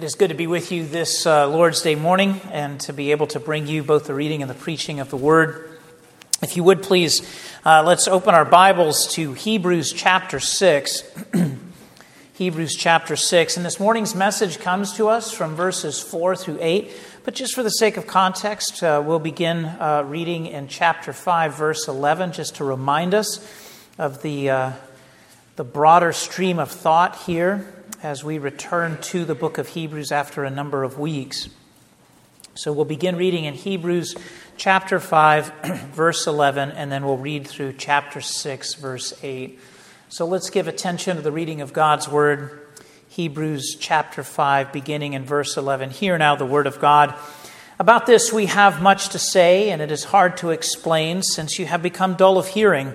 It is good to be with you this uh, Lord's Day morning and to be able to bring you both the reading and the preaching of the Word. If you would please, uh, let's open our Bibles to Hebrews chapter 6. Hebrews chapter 6. And this morning's message comes to us from verses 4 through 8. But just for the sake of context, uh, we'll begin uh, reading in chapter 5, verse 11, just to remind us of the, uh, the broader stream of thought here as we return to the book of Hebrews after a number of weeks. So we'll begin reading in Hebrews chapter 5, verse 11, and then we'll read through chapter 6, verse 8. So let's give attention to the reading of God's word. Hebrews chapter 5, beginning in verse 11. Hear now the word of God. About this we have much to say, and it is hard to explain, since you have become dull of hearing.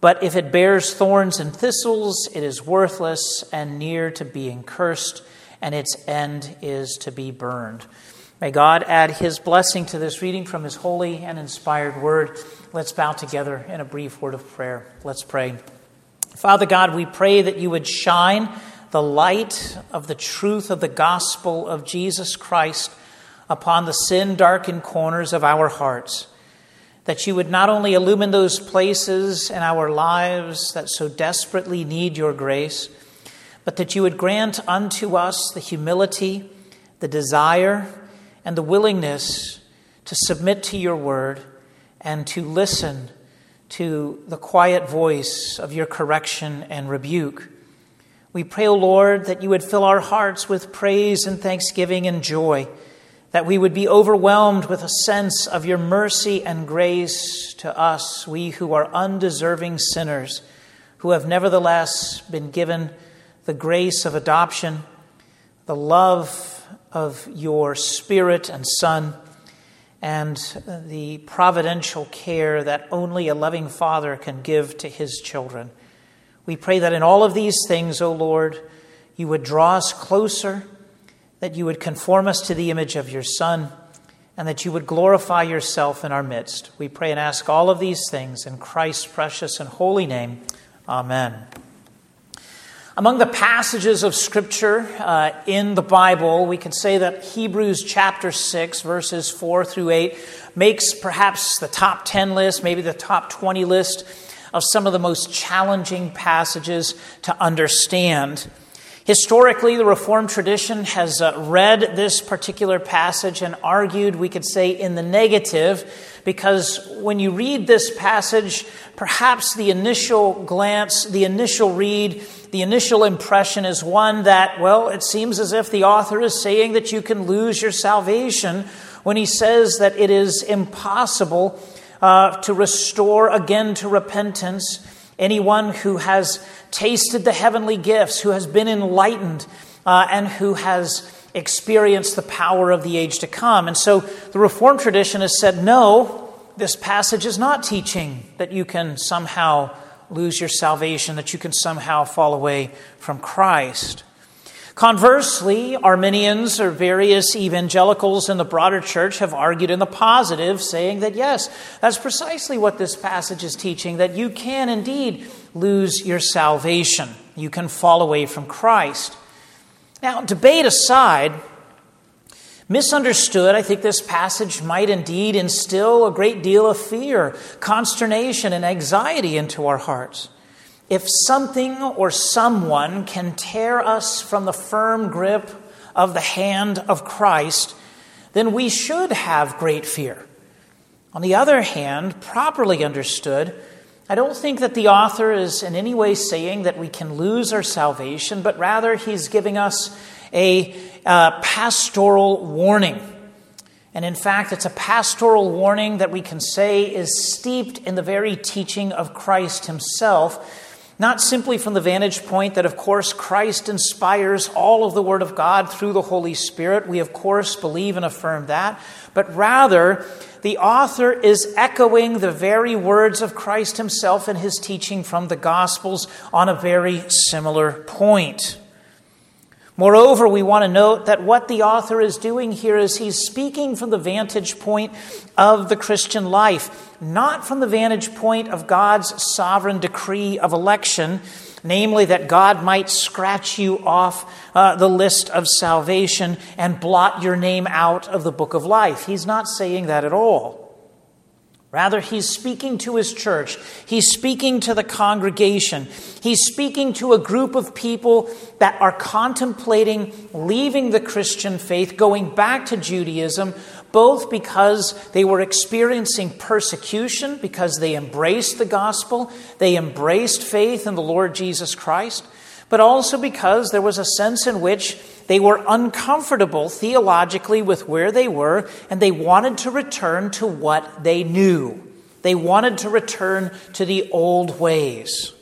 But if it bears thorns and thistles, it is worthless and near to being cursed, and its end is to be burned. May God add his blessing to this reading from his holy and inspired word. Let's bow together in a brief word of prayer. Let's pray. Father God, we pray that you would shine the light of the truth of the gospel of Jesus Christ upon the sin darkened corners of our hearts that you would not only illumine those places in our lives that so desperately need your grace, but that you would grant unto us the humility, the desire, and the willingness to submit to your word and to listen to the quiet voice of your correction and rebuke. We pray, O Lord, that you would fill our hearts with praise and thanksgiving and joy that we would be overwhelmed with a sense of your mercy and grace to us, we who are undeserving sinners, who have nevertheless been given the grace of adoption, the love of your Spirit and Son, and the providential care that only a loving Father can give to his children. We pray that in all of these things, O Lord, you would draw us closer that you would conform us to the image of your Son, and that you would glorify yourself in our midst. We pray and ask all of these things in Christ's precious and holy name. Amen. Among the passages of Scripture uh, in the Bible, we can say that Hebrews chapter 6, verses 4 through 8, makes perhaps the top 10 list, maybe the top 20 list of some of the most challenging passages to understand. Historically, the Reformed tradition has uh, read this particular passage and argued, we could say, in the negative, because when you read this passage, perhaps the initial glance, the initial read, the initial impression is one that, well, it seems as if the author is saying that you can lose your salvation when he says that it is impossible uh, to restore again to repentance anyone who has tasted the heavenly gifts, who has been enlightened, uh, and who has experienced the power of the age to come. And so the Reformed tradition has said, no, this passage is not teaching that you can somehow lose your salvation, that you can somehow fall away from Christ. Conversely, Arminians or various evangelicals in the broader church have argued in the positive, saying that yes, that's precisely what this passage is teaching, that you can indeed lose your salvation. You can fall away from Christ. Now, debate aside, misunderstood, I think this passage might indeed instill a great deal of fear, consternation, and anxiety into our hearts. If something or someone can tear us from the firm grip of the hand of Christ, then we should have great fear. On the other hand, properly understood, I don't think that the author is in any way saying that we can lose our salvation, but rather he's giving us a uh, pastoral warning. And in fact, it's a pastoral warning that we can say is steeped in the very teaching of Christ himself not simply from the vantage point that, of course, Christ inspires all of the Word of God through the Holy Spirit. We, of course, believe and affirm that. But rather, the author is echoing the very words of Christ himself in his teaching from the Gospels on a very similar point. Moreover, we want to note that what the author is doing here is he's speaking from the vantage point of the Christian life, not from the vantage point of God's sovereign decree of election, namely that God might scratch you off uh, the list of salvation and blot your name out of the book of life. He's not saying that at all. Rather, he's speaking to his church. He's speaking to the congregation. He's speaking to a group of people that are contemplating leaving the Christian faith, going back to Judaism, both because they were experiencing persecution, because they embraced the gospel, they embraced faith in the Lord Jesus Christ, but also because there was a sense in which they were uncomfortable theologically with where they were, and they wanted to return to what they knew. They wanted to return to the old ways.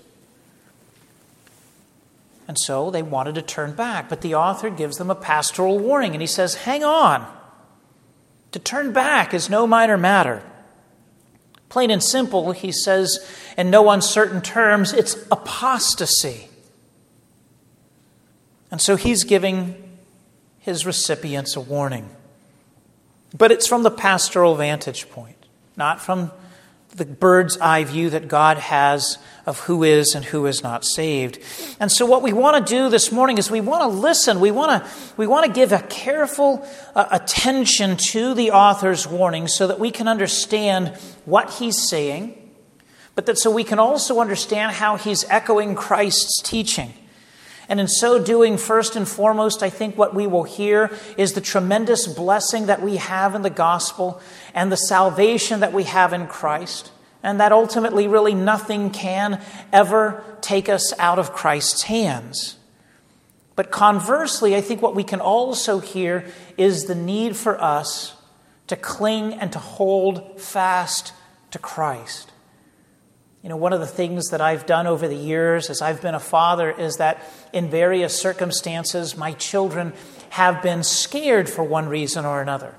And so they wanted to turn back. But the author gives them a pastoral warning, and he says, Hang on. To turn back is no minor matter. Plain and simple, he says in no uncertain terms, it's apostasy. And so he's giving his recipients a warning. But it's from the pastoral vantage point, not from the bird's eye view that God has of who is and who is not saved. And so, what we want to do this morning is we want to listen. We want to, we want to give a careful uh, attention to the author's warning so that we can understand what he's saying, but that so we can also understand how he's echoing Christ's teaching. And in so doing, first and foremost, I think what we will hear is the tremendous blessing that we have in the gospel and the salvation that we have in Christ. And that ultimately, really, nothing can ever take us out of Christ's hands. But conversely, I think what we can also hear is the need for us to cling and to hold fast to Christ. You know, one of the things that I've done over the years as I've been a father is that in various circumstances, my children have been scared for one reason or another.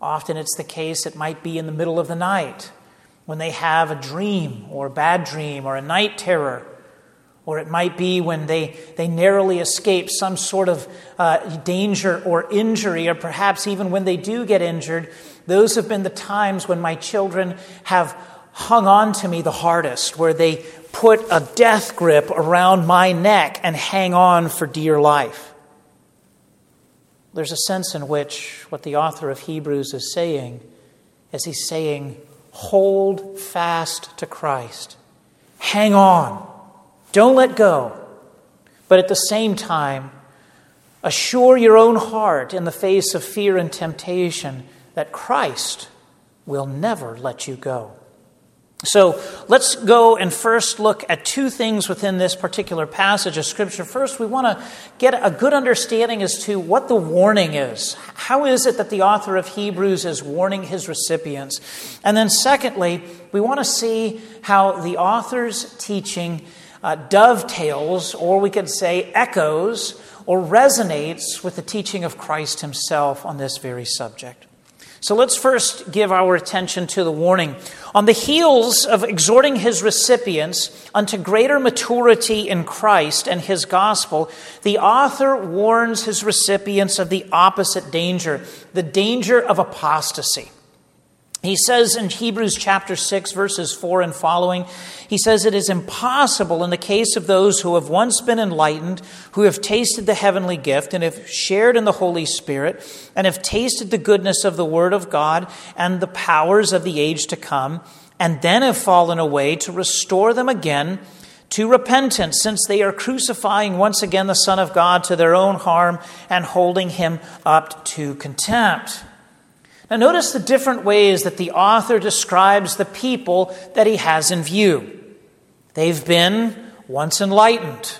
Often it's the case, it might be in the middle of the night when they have a dream or a bad dream or a night terror. Or it might be when they, they narrowly escape some sort of uh, danger or injury, or perhaps even when they do get injured. Those have been the times when my children have hung on to me the hardest, where they put a death grip around my neck and hang on for dear life. There's a sense in which what the author of Hebrews is saying is he's saying, hold fast to Christ. Hang on. Don't let go. But at the same time, assure your own heart in the face of fear and temptation that Christ will never let you go. So let's go and first look at two things within this particular passage of Scripture. First, we want to get a good understanding as to what the warning is. How is it that the author of Hebrews is warning his recipients? And then, secondly, we want to see how the author's teaching uh, dovetails, or we could say echoes, or resonates with the teaching of Christ himself on this very subject. So let's first give our attention to the warning. On the heels of exhorting his recipients unto greater maturity in Christ and his gospel, the author warns his recipients of the opposite danger the danger of apostasy. He says in Hebrews chapter 6, verses 4 and following, he says, It is impossible in the case of those who have once been enlightened, who have tasted the heavenly gift, and have shared in the Holy Spirit, and have tasted the goodness of the Word of God and the powers of the age to come, and then have fallen away to restore them again to repentance, since they are crucifying once again the Son of God to their own harm and holding him up to contempt. Now, notice the different ways that the author describes the people that he has in view. They've been once enlightened.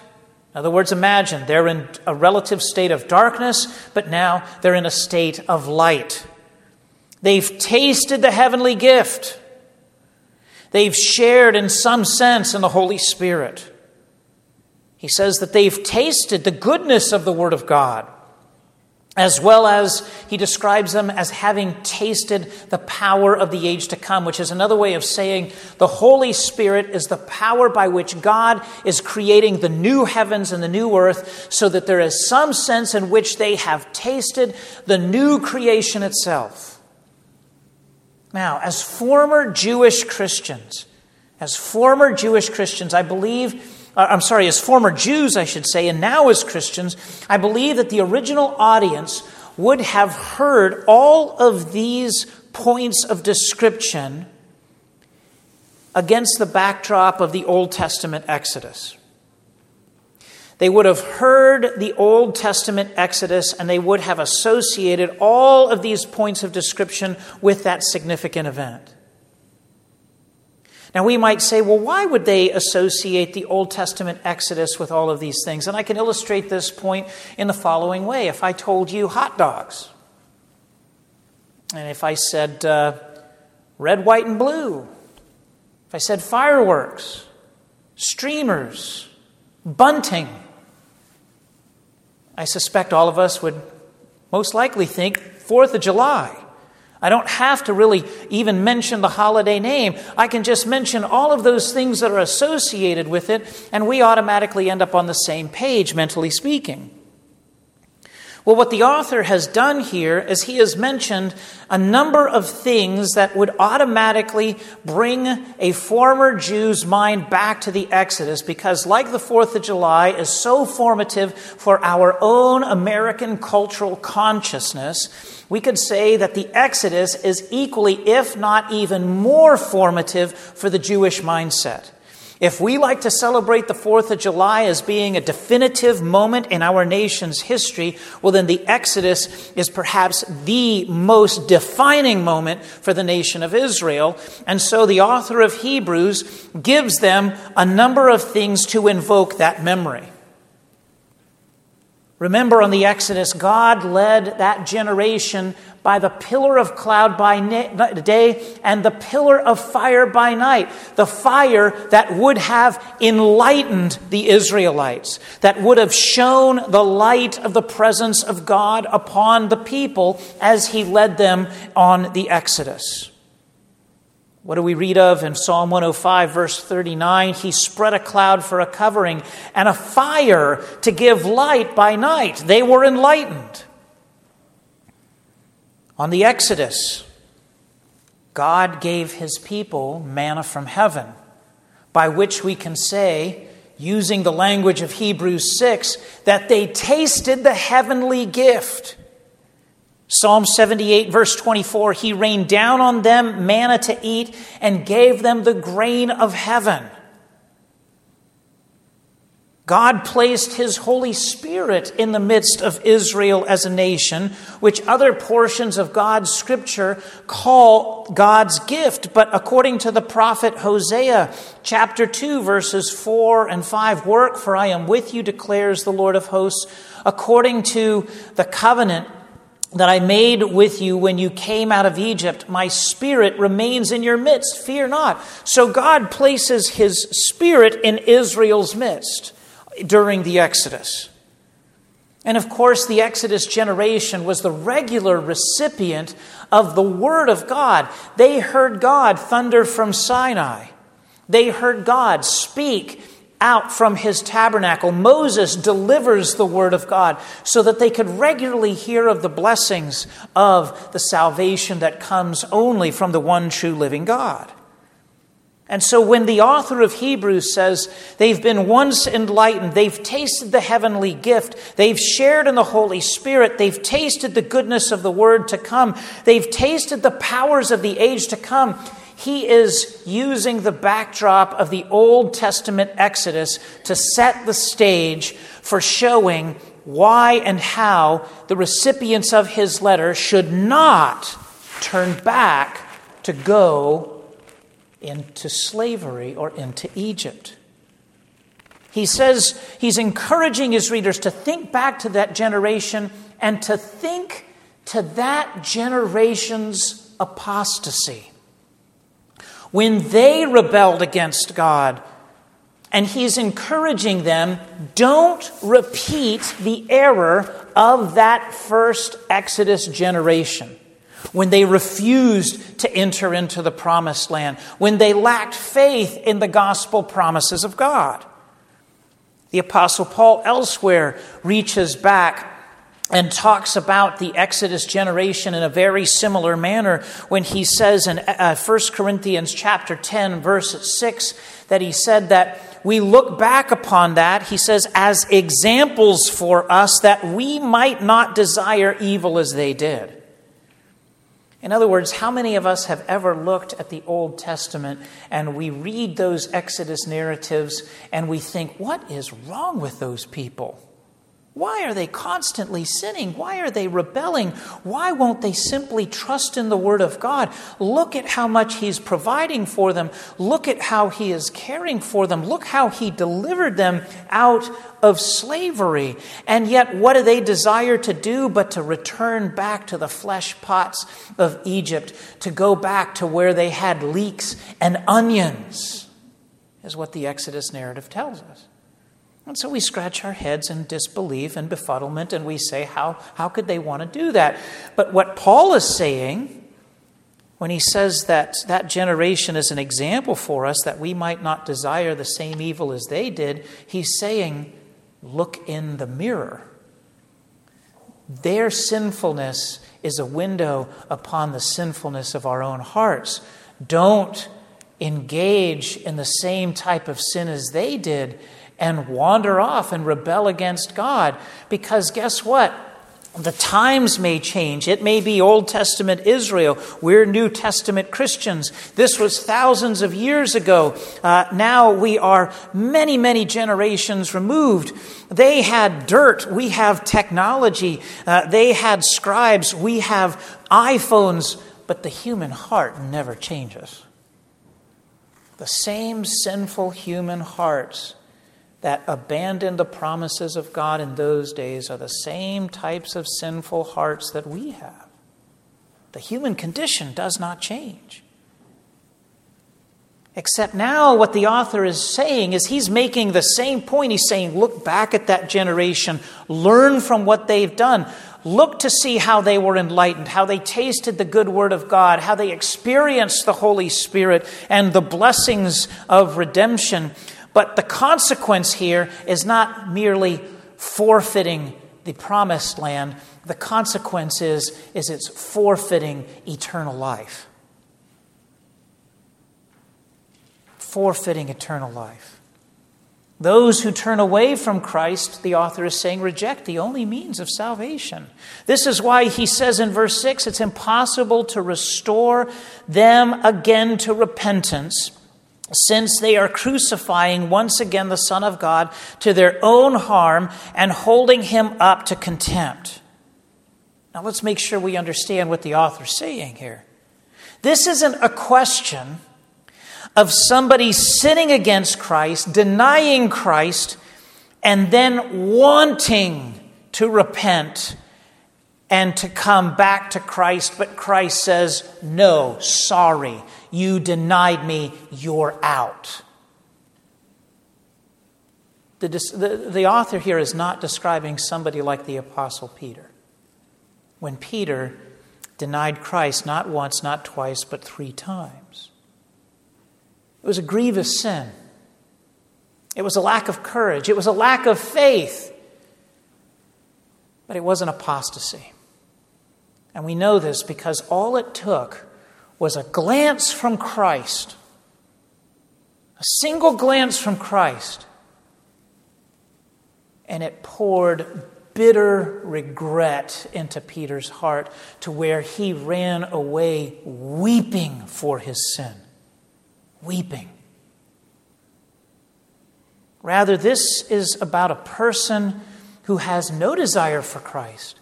In other words, imagine they're in a relative state of darkness, but now they're in a state of light. They've tasted the heavenly gift. They've shared, in some sense, in the Holy Spirit. He says that they've tasted the goodness of the Word of God as well as he describes them as having tasted the power of the age to come, which is another way of saying the Holy Spirit is the power by which God is creating the new heavens and the new earth, so that there is some sense in which they have tasted the new creation itself. Now, as former Jewish Christians, as former Jewish Christians, I believe uh, I'm sorry, as former Jews, I should say, and now as Christians, I believe that the original audience would have heard all of these points of description against the backdrop of the Old Testament Exodus. They would have heard the Old Testament Exodus and they would have associated all of these points of description with that significant event. Now, we might say, well, why would they associate the Old Testament Exodus with all of these things? And I can illustrate this point in the following way. If I told you hot dogs, and if I said uh, red, white, and blue, if I said fireworks, streamers, bunting, I suspect all of us would most likely think Fourth of July. I don't have to really even mention the holiday name. I can just mention all of those things that are associated with it, and we automatically end up on the same page, mentally speaking. Well, what the author has done here is he has mentioned a number of things that would automatically bring a former Jew's mind back to the Exodus because, like the Fourth of July, is so formative for our own American cultural consciousness. We could say that the Exodus is equally, if not even more formative for the Jewish mindset. If we like to celebrate the 4th of July as being a definitive moment in our nation's history, well, then the Exodus is perhaps the most defining moment for the nation of Israel. And so the author of Hebrews gives them a number of things to invoke that memory. Remember on the Exodus, God led that generation by the pillar of cloud by day and the pillar of fire by night. The fire that would have enlightened the Israelites, that would have shown the light of the presence of God upon the people as he led them on the Exodus. What do we read of in Psalm 105, verse 39? He spread a cloud for a covering and a fire to give light by night. They were enlightened. On the Exodus, God gave his people manna from heaven, by which we can say, using the language of Hebrews 6, that they tasted the heavenly gift. Psalm 78, verse 24 He rained down on them manna to eat and gave them the grain of heaven. God placed His Holy Spirit in the midst of Israel as a nation, which other portions of God's scripture call God's gift. But according to the prophet Hosea, chapter 2, verses 4 and 5, work, for I am with you, declares the Lord of hosts, according to the covenant that I made with you when you came out of Egypt. My spirit remains in your midst. Fear not. So God places his spirit in Israel's midst during the Exodus. And of course, the Exodus generation was the regular recipient of the Word of God. They heard God thunder from Sinai. They heard God speak out from his tabernacle. Moses delivers the word of God so that they could regularly hear of the blessings of the salvation that comes only from the one true living God. And so when the author of Hebrews says they've been once enlightened, they've tasted the heavenly gift, they've shared in the Holy Spirit, they've tasted the goodness of the word to come, they've tasted the powers of the age to come, he is using the backdrop of the Old Testament Exodus to set the stage for showing why and how the recipients of his letter should not turn back to go into slavery or into Egypt. He says he's encouraging his readers to think back to that generation and to think to that generation's apostasy when they rebelled against God. And he's encouraging them don't repeat the error of that first Exodus generation when they refused to enter into the promised land, when they lacked faith in the gospel promises of God. The Apostle Paul elsewhere reaches back and talks about the Exodus generation in a very similar manner when he says in uh, 1 Corinthians chapter 10 verse 6 that he said that we look back upon that he says as examples for us that we might not desire evil as they did. In other words, how many of us have ever looked at the Old Testament and we read those Exodus narratives and we think, what is wrong with those people? Why are they constantly sinning? Why are they rebelling? Why won't they simply trust in the Word of God? Look at how much He's providing for them. Look at how He is caring for them. Look how He delivered them out of slavery. And yet, what do they desire to do but to return back to the flesh pots of Egypt, to go back to where they had leeks and onions, is what the Exodus narrative tells us. And so we scratch our heads in disbelief and befuddlement and we say, how, how could they want to do that? But what Paul is saying when he says that that generation is an example for us that we might not desire the same evil as they did, he's saying, look in the mirror. Their sinfulness is a window upon the sinfulness of our own hearts. Don't engage in the same type of sin as they did and wander off and rebel against God. Because guess what? The times may change. It may be Old Testament Israel. We're New Testament Christians. This was thousands of years ago. Uh, now we are many, many generations removed. They had dirt. We have technology. Uh, they had scribes. We have iPhones. But the human heart never changes. The same sinful human hearts that abandoned the promises of God in those days are the same types of sinful hearts that we have. The human condition does not change. Except now, what the author is saying is he's making the same point. He's saying, look back at that generation, learn from what they've done, look to see how they were enlightened, how they tasted the good word of God, how they experienced the Holy Spirit and the blessings of redemption. But the consequence here is not merely forfeiting the promised land. The consequence is, is it's forfeiting eternal life. Forfeiting eternal life. Those who turn away from Christ, the author is saying, reject the only means of salvation. This is why he says in verse 6 it's impossible to restore them again to repentance since they are crucifying once again the Son of God to their own harm and holding him up to contempt. Now let's make sure we understand what the author's saying here. This isn't a question of somebody sinning against Christ, denying Christ, and then wanting to repent and to come back to Christ, but Christ says, No, sorry, you denied me, you're out. The, the, the author here is not describing somebody like the Apostle Peter. When Peter denied Christ not once, not twice, but three times. It was a grievous sin. It was a lack of courage. It was a lack of faith. But it wasn't apostasy. And we know this because all it took was a glance from Christ, a single glance from Christ, and it poured bitter regret into Peter's heart to where he ran away weeping for his sin. Weeping. Rather, this is about a person who has no desire for Christ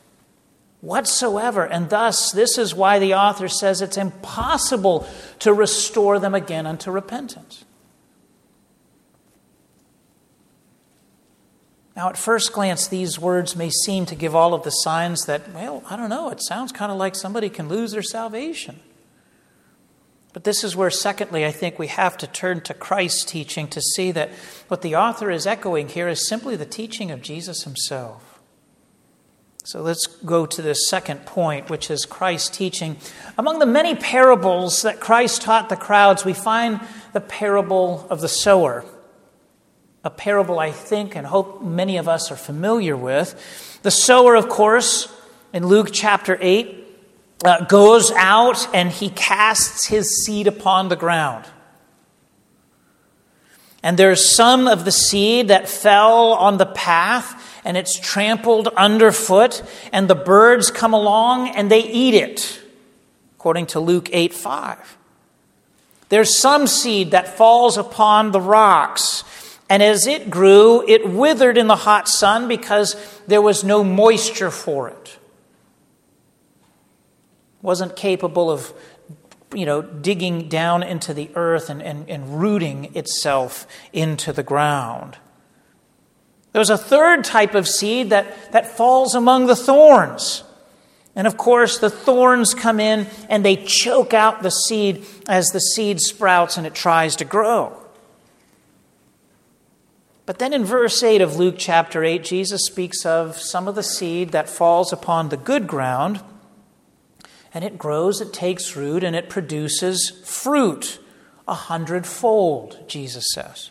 whatsoever. And thus, this is why the author says it's impossible to restore them again unto repentance. Now, at first glance, these words may seem to give all of the signs that, well, I don't know, it sounds kind of like somebody can lose their salvation. But this is where, secondly, I think we have to turn to Christ's teaching to see that what the author is echoing here is simply the teaching of Jesus himself. So let's go to the second point, which is Christ's teaching. Among the many parables that Christ taught the crowds, we find the parable of the sower a parable I think and hope many of us are familiar with. The sower, of course, in Luke chapter 8, uh, goes out and he casts his seed upon the ground. And there's some of the seed that fell on the path and it's trampled underfoot, and the birds come along and they eat it, according to Luke 8 5. There's some seed that falls upon the rocks, and as it grew, it withered in the hot sun because there was no moisture for it. Wasn't capable of, you know, digging down into the earth and, and, and rooting itself into the ground. There's a third type of seed that, that falls among the thorns. And of course, the thorns come in and they choke out the seed as the seed sprouts and it tries to grow. But then in verse 8 of Luke chapter 8, Jesus speaks of some of the seed that falls upon the good ground, and it grows, it takes root, and it produces fruit a hundredfold, Jesus says.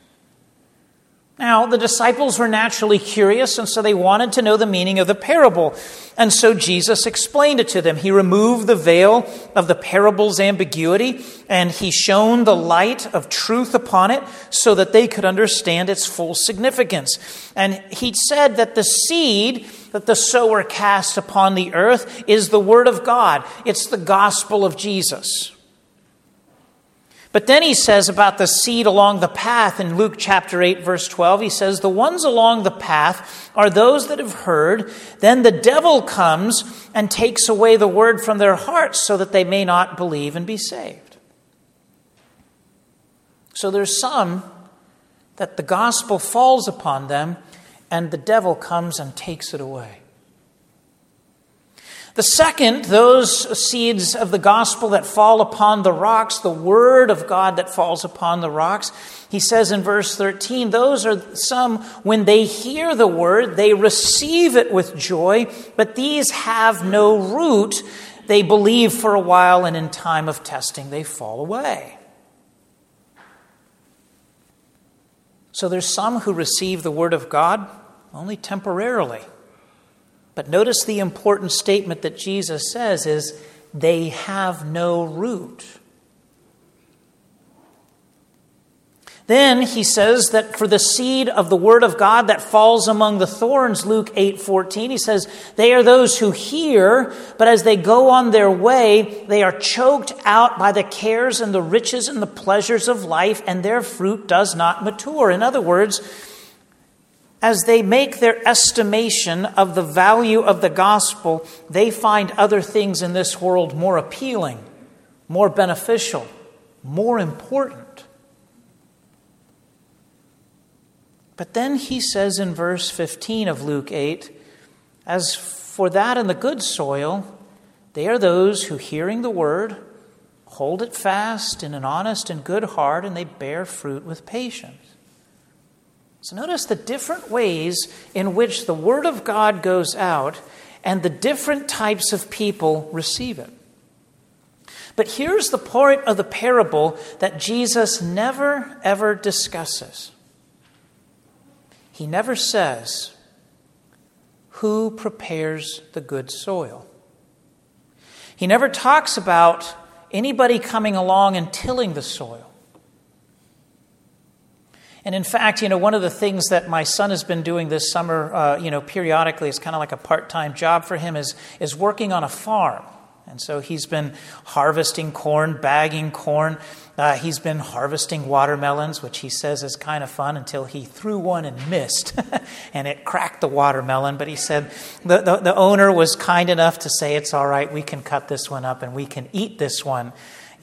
Now, the disciples were naturally curious, and so they wanted to know the meaning of the parable. And so Jesus explained it to them. He removed the veil of the parable's ambiguity, and he shone the light of truth upon it so that they could understand its full significance. And he said that the seed that the sower casts upon the earth is the Word of God, it's the gospel of Jesus. But then he says about the seed along the path in Luke chapter 8, verse 12. He says, The ones along the path are those that have heard. Then the devil comes and takes away the word from their hearts so that they may not believe and be saved. So there's some that the gospel falls upon them and the devil comes and takes it away. The second, those seeds of the gospel that fall upon the rocks, the word of God that falls upon the rocks, he says in verse 13, those are some, when they hear the word, they receive it with joy, but these have no root. They believe for a while, and in time of testing, they fall away. So there's some who receive the word of God only temporarily. But notice the important statement that Jesus says is they have no root. Then he says that for the seed of the word of God that falls among the thorns, Luke 8 14, he says, they are those who hear, but as they go on their way, they are choked out by the cares and the riches and the pleasures of life, and their fruit does not mature. In other words, as they make their estimation of the value of the gospel, they find other things in this world more appealing, more beneficial, more important. But then he says in verse 15 of Luke 8, As for that in the good soil, they are those who, hearing the word, hold it fast in an honest and good heart, and they bear fruit with patience. So notice the different ways in which the Word of God goes out and the different types of people receive it. But here's the part of the parable that Jesus never, ever discusses. He never says, Who prepares the good soil? He never talks about anybody coming along and tilling the soil. And in fact, you know, one of the things that my son has been doing this summer, uh, you know, periodically, it's kind of like a part time job for him, is, is working on a farm. And so he's been harvesting corn, bagging corn. Uh, he's been harvesting watermelons, which he says is kind of fun until he threw one and missed, and it cracked the watermelon. But he said the, the, the owner was kind enough to say, It's all right, we can cut this one up and we can eat this one.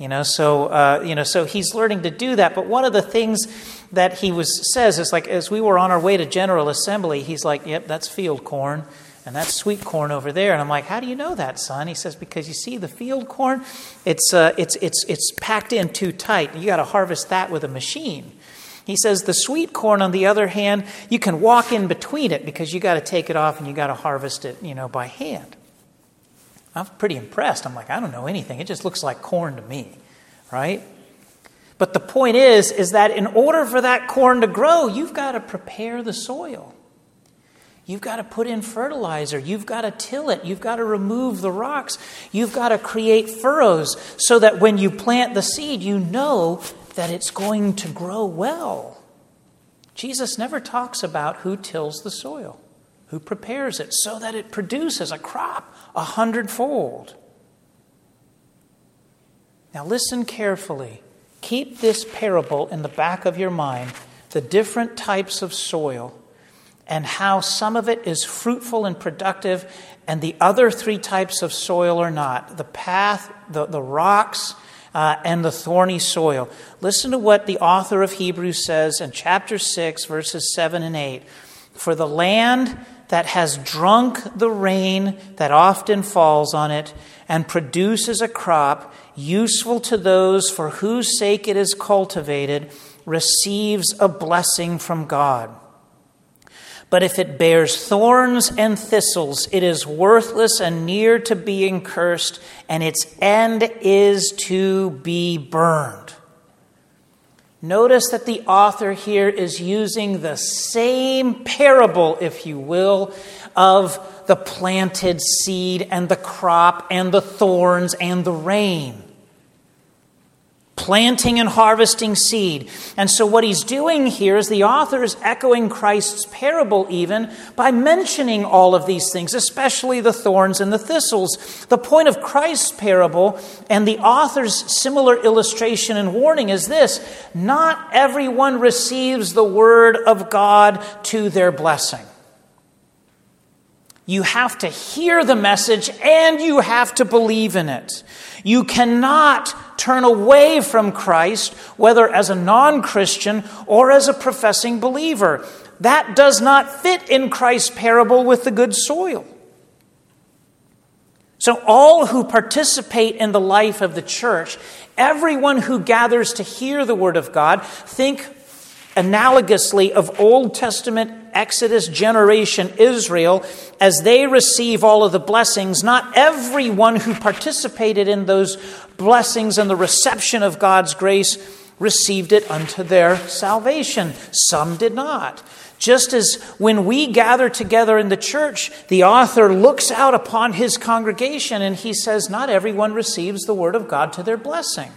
You know, so uh, you know, so he's learning to do that. But one of the things that he was says is like as we were on our way to General Assembly, he's like, "Yep, that's field corn." and that's sweet corn over there. And I'm like, how do you know that, son? He says, because you see the field corn, it's, uh, it's, it's, it's packed in too tight. You got to harvest that with a machine. He says the sweet corn, on the other hand, you can walk in between it because you got to take it off and you got to harvest it, you know, by hand. I'm pretty impressed. I'm like, I don't know anything. It just looks like corn to me, right? But the point is, is that in order for that corn to grow, you've got to prepare the soil. You've got to put in fertilizer. You've got to till it. You've got to remove the rocks. You've got to create furrows so that when you plant the seed, you know that it's going to grow well. Jesus never talks about who tills the soil who prepares it so that it produces a crop a hundredfold. Now, listen carefully. Keep this parable in the back of your mind the different types of soil and how some of it is fruitful and productive, and the other three types of soil are not the path, the, the rocks, uh, and the thorny soil. Listen to what the author of Hebrews says in chapter 6, verses 7 and 8. For the land that has drunk the rain that often falls on it and produces a crop useful to those for whose sake it is cultivated receives a blessing from God. But if it bears thorns and thistles, it is worthless and near to being cursed, and its end is to be burned. Notice that the author here is using the same parable, if you will, of the planted seed and the crop and the thorns and the rain planting and harvesting seed. And so, what he's doing here is the author is echoing Christ's parable, even by mentioning all of these things, especially the thorns and the thistles. The point of Christ's parable and the author's similar illustration and warning is this not everyone receives the word of God to their blessing. You have to hear the message and you have to believe in it. You cannot turn away from Christ, whether as a non Christian or as a professing believer. That does not fit in Christ's parable with the good soil. So, all who participate in the life of the church, everyone who gathers to hear the word of God, think analogously of Old Testament Exodus generation Israel as they receive all of the blessings. Not everyone who participated in those blessings and the reception of God's grace received it unto their salvation. Some did not. Just as when we gather together in the church, the author looks out upon his congregation and he says, Not everyone receives the word of God to their blessing.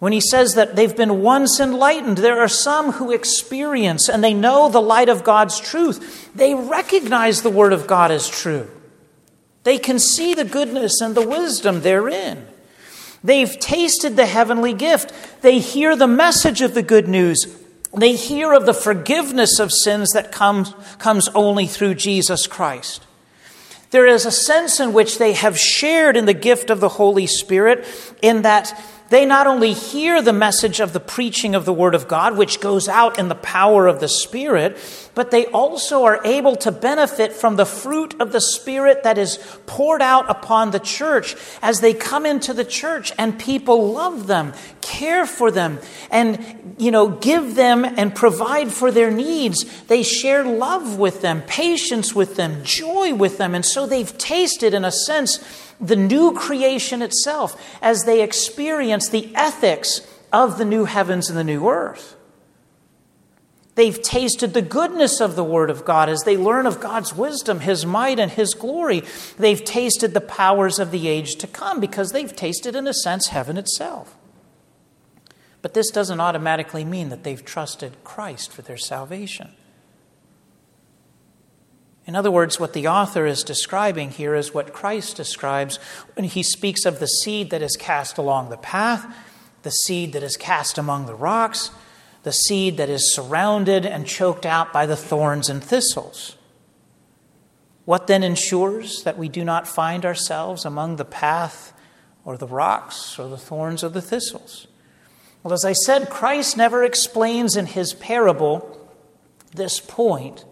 When he says that they've been once enlightened, there are some who experience and they know the light of God's truth. They recognize the Word of God as true. They can see the goodness and the wisdom therein. They've tasted the heavenly gift. They hear the message of the good news. They hear of the forgiveness of sins that comes, comes only through Jesus Christ. There is a sense in which they have shared in the gift of the Holy Spirit, in that they not only hear the message of the preaching of the Word of God, which goes out in the power of the Spirit, but they also are able to benefit from the fruit of the Spirit that is poured out upon the church as they come into the church and people love them, care for them, and, you know, give them and provide for their needs. They share love with them, patience with them, joy with them, and so they've tasted, in a sense, the new creation itself as they experience the ethics of the new heavens and the new earth. They've tasted the goodness of the Word of God as they learn of God's wisdom, His might, and His glory. They've tasted the powers of the age to come because they've tasted, in a sense, heaven itself. But this doesn't automatically mean that they've trusted Christ for their salvation. In other words, what the author is describing here is what Christ describes when he speaks of the seed that is cast along the path, the seed that is cast among the rocks, the seed that is surrounded and choked out by the thorns and thistles. What then ensures that we do not find ourselves among the path or the rocks or the thorns or the thistles? Well, as I said, Christ never explains in his parable this point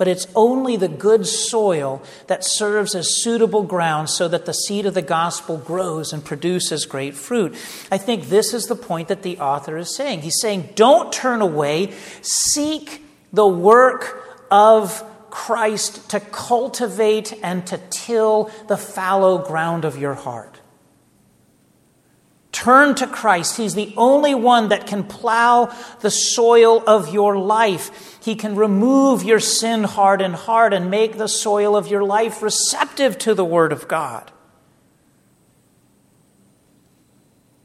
but it's only the good soil that serves as suitable ground so that the seed of the gospel grows and produces great fruit. I think this is the point that the author is saying. He's saying, don't turn away, seek the work of Christ to cultivate and to till the fallow ground of your heart. Turn to Christ. He's the only one that can plow the soil of your life. He can remove your sin hardened heart and make the soil of your life receptive to the Word of God.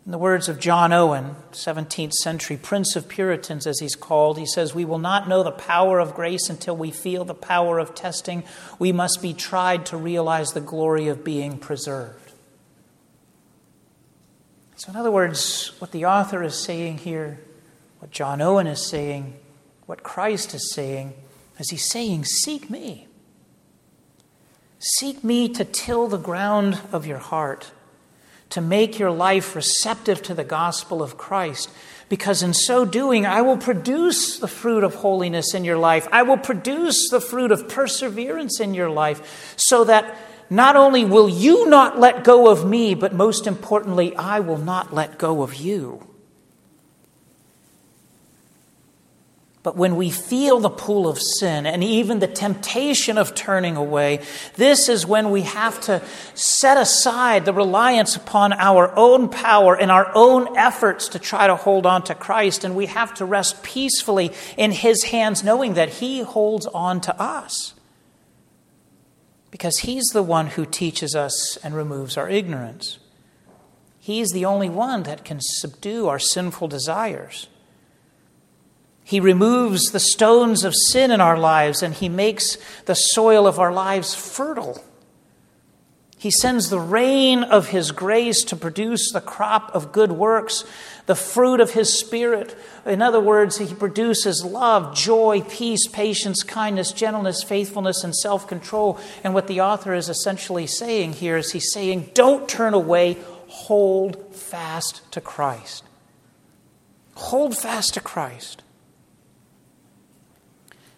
In the words of John Owen, 17th century Prince of Puritans, as he's called, he says, We will not know the power of grace until we feel the power of testing. We must be tried to realize the glory of being preserved. So, in other words, what the author is saying here, what John Owen is saying, what Christ is saying, is he's saying, Seek me. Seek me to till the ground of your heart, to make your life receptive to the gospel of Christ, because in so doing, I will produce the fruit of holiness in your life. I will produce the fruit of perseverance in your life, so that not only will you not let go of me, but most importantly, I will not let go of you. But when we feel the pull of sin and even the temptation of turning away, this is when we have to set aside the reliance upon our own power and our own efforts to try to hold on to Christ. And we have to rest peacefully in His hands, knowing that He holds on to us because He's the one who teaches us and removes our ignorance. He's the only one that can subdue our sinful desires. He removes the stones of sin in our lives and He makes the soil of our lives fertile. He sends the rain of His grace to produce the crop of good works the fruit of His Spirit. In other words, He produces love, joy, peace, patience, kindness, gentleness, faithfulness, and self control. And what the author is essentially saying here is he's saying, don't turn away, hold fast to Christ. Hold fast to Christ.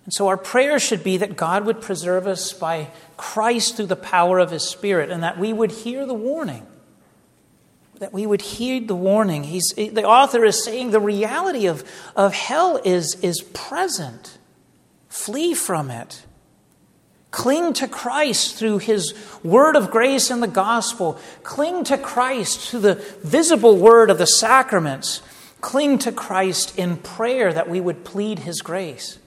And so our prayer should be that God would preserve us by Christ through the power of His Spirit and that we would hear the warning that we would heed the warning. He's, the author is saying the reality of, of hell is, is present. Flee from it. Cling to Christ through his word of grace and the gospel. Cling to Christ through the visible word of the sacraments. Cling to Christ in prayer that we would plead his grace.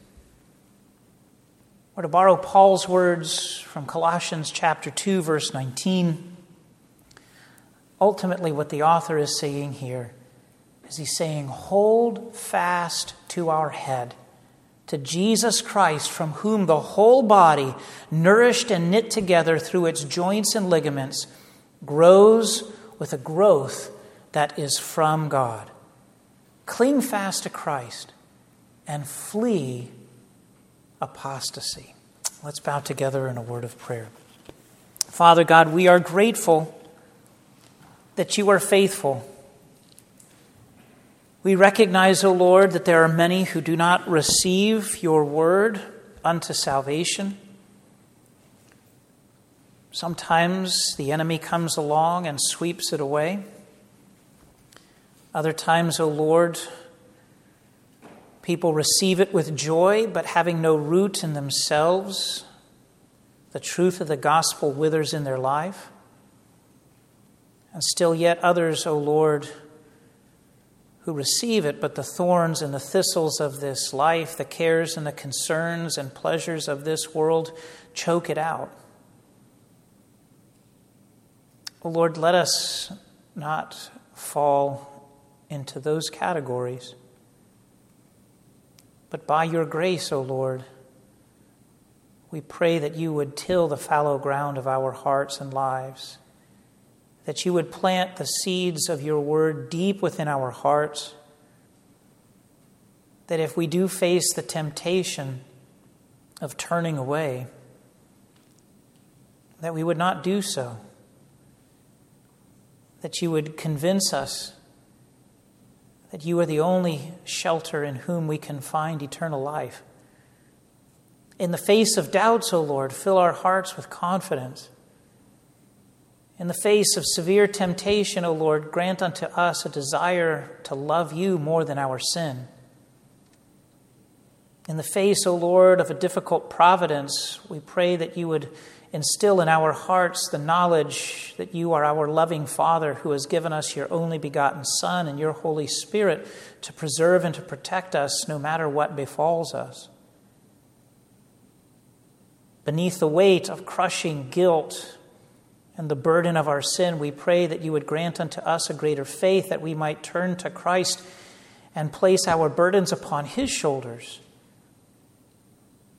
Or to borrow Paul's words from Colossians chapter 2 verse 19, ultimately, what the author is saying here is he's saying, hold fast to our head, to Jesus Christ, from whom the whole body, nourished and knit together through its joints and ligaments, grows with a growth that is from God. Cling fast to Christ and flee apostasy. Let's bow together in a word of prayer. Father God, we are grateful that you are faithful. We recognize, O Lord, that there are many who do not receive your word unto salvation. Sometimes the enemy comes along and sweeps it away. Other times, O Lord, people receive it with joy, but having no root in themselves, the truth of the gospel withers in their life. And still yet others, O Lord, who receive it, but the thorns and the thistles of this life, the cares and the concerns and pleasures of this world choke it out. O Lord, let us not fall into those categories. But by your grace, O Lord, we pray that you would till the fallow ground of our hearts and lives that you would plant the seeds of your word deep within our hearts. That if we do face the temptation of turning away, that we would not do so. That you would convince us that you are the only shelter in whom we can find eternal life. In the face of doubts, O oh Lord, fill our hearts with confidence in the face of severe temptation, O Lord, grant unto us a desire to love you more than our sin. In the face, O Lord, of a difficult providence, we pray that you would instill in our hearts the knowledge that you are our loving Father who has given us your only begotten Son and your Holy Spirit to preserve and to protect us no matter what befalls us. Beneath the weight of crushing guilt, and the burden of our sin, we pray that you would grant unto us a greater faith that we might turn to Christ and place our burdens upon his shoulders,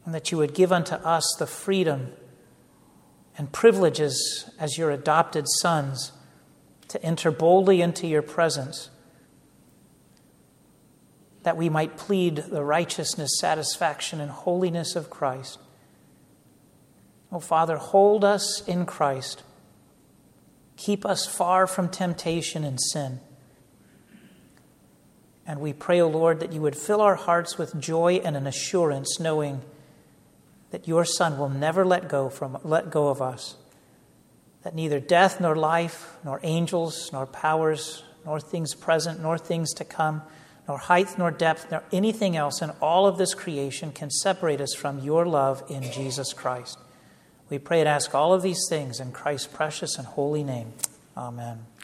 and that you would give unto us the freedom and privileges as your adopted sons to enter boldly into your presence, that we might plead the righteousness, satisfaction, and holiness of Christ. Oh, Father, hold us in Christ Keep us far from temptation and sin. And we pray, O oh Lord, that you would fill our hearts with joy and an assurance, knowing that your Son will never let go, from, let go of us, that neither death nor life, nor angels, nor powers, nor things present, nor things to come, nor height, nor depth, nor anything else in all of this creation can separate us from your love in Jesus Christ. We pray and ask all of these things in Christ's precious and holy name. Amen.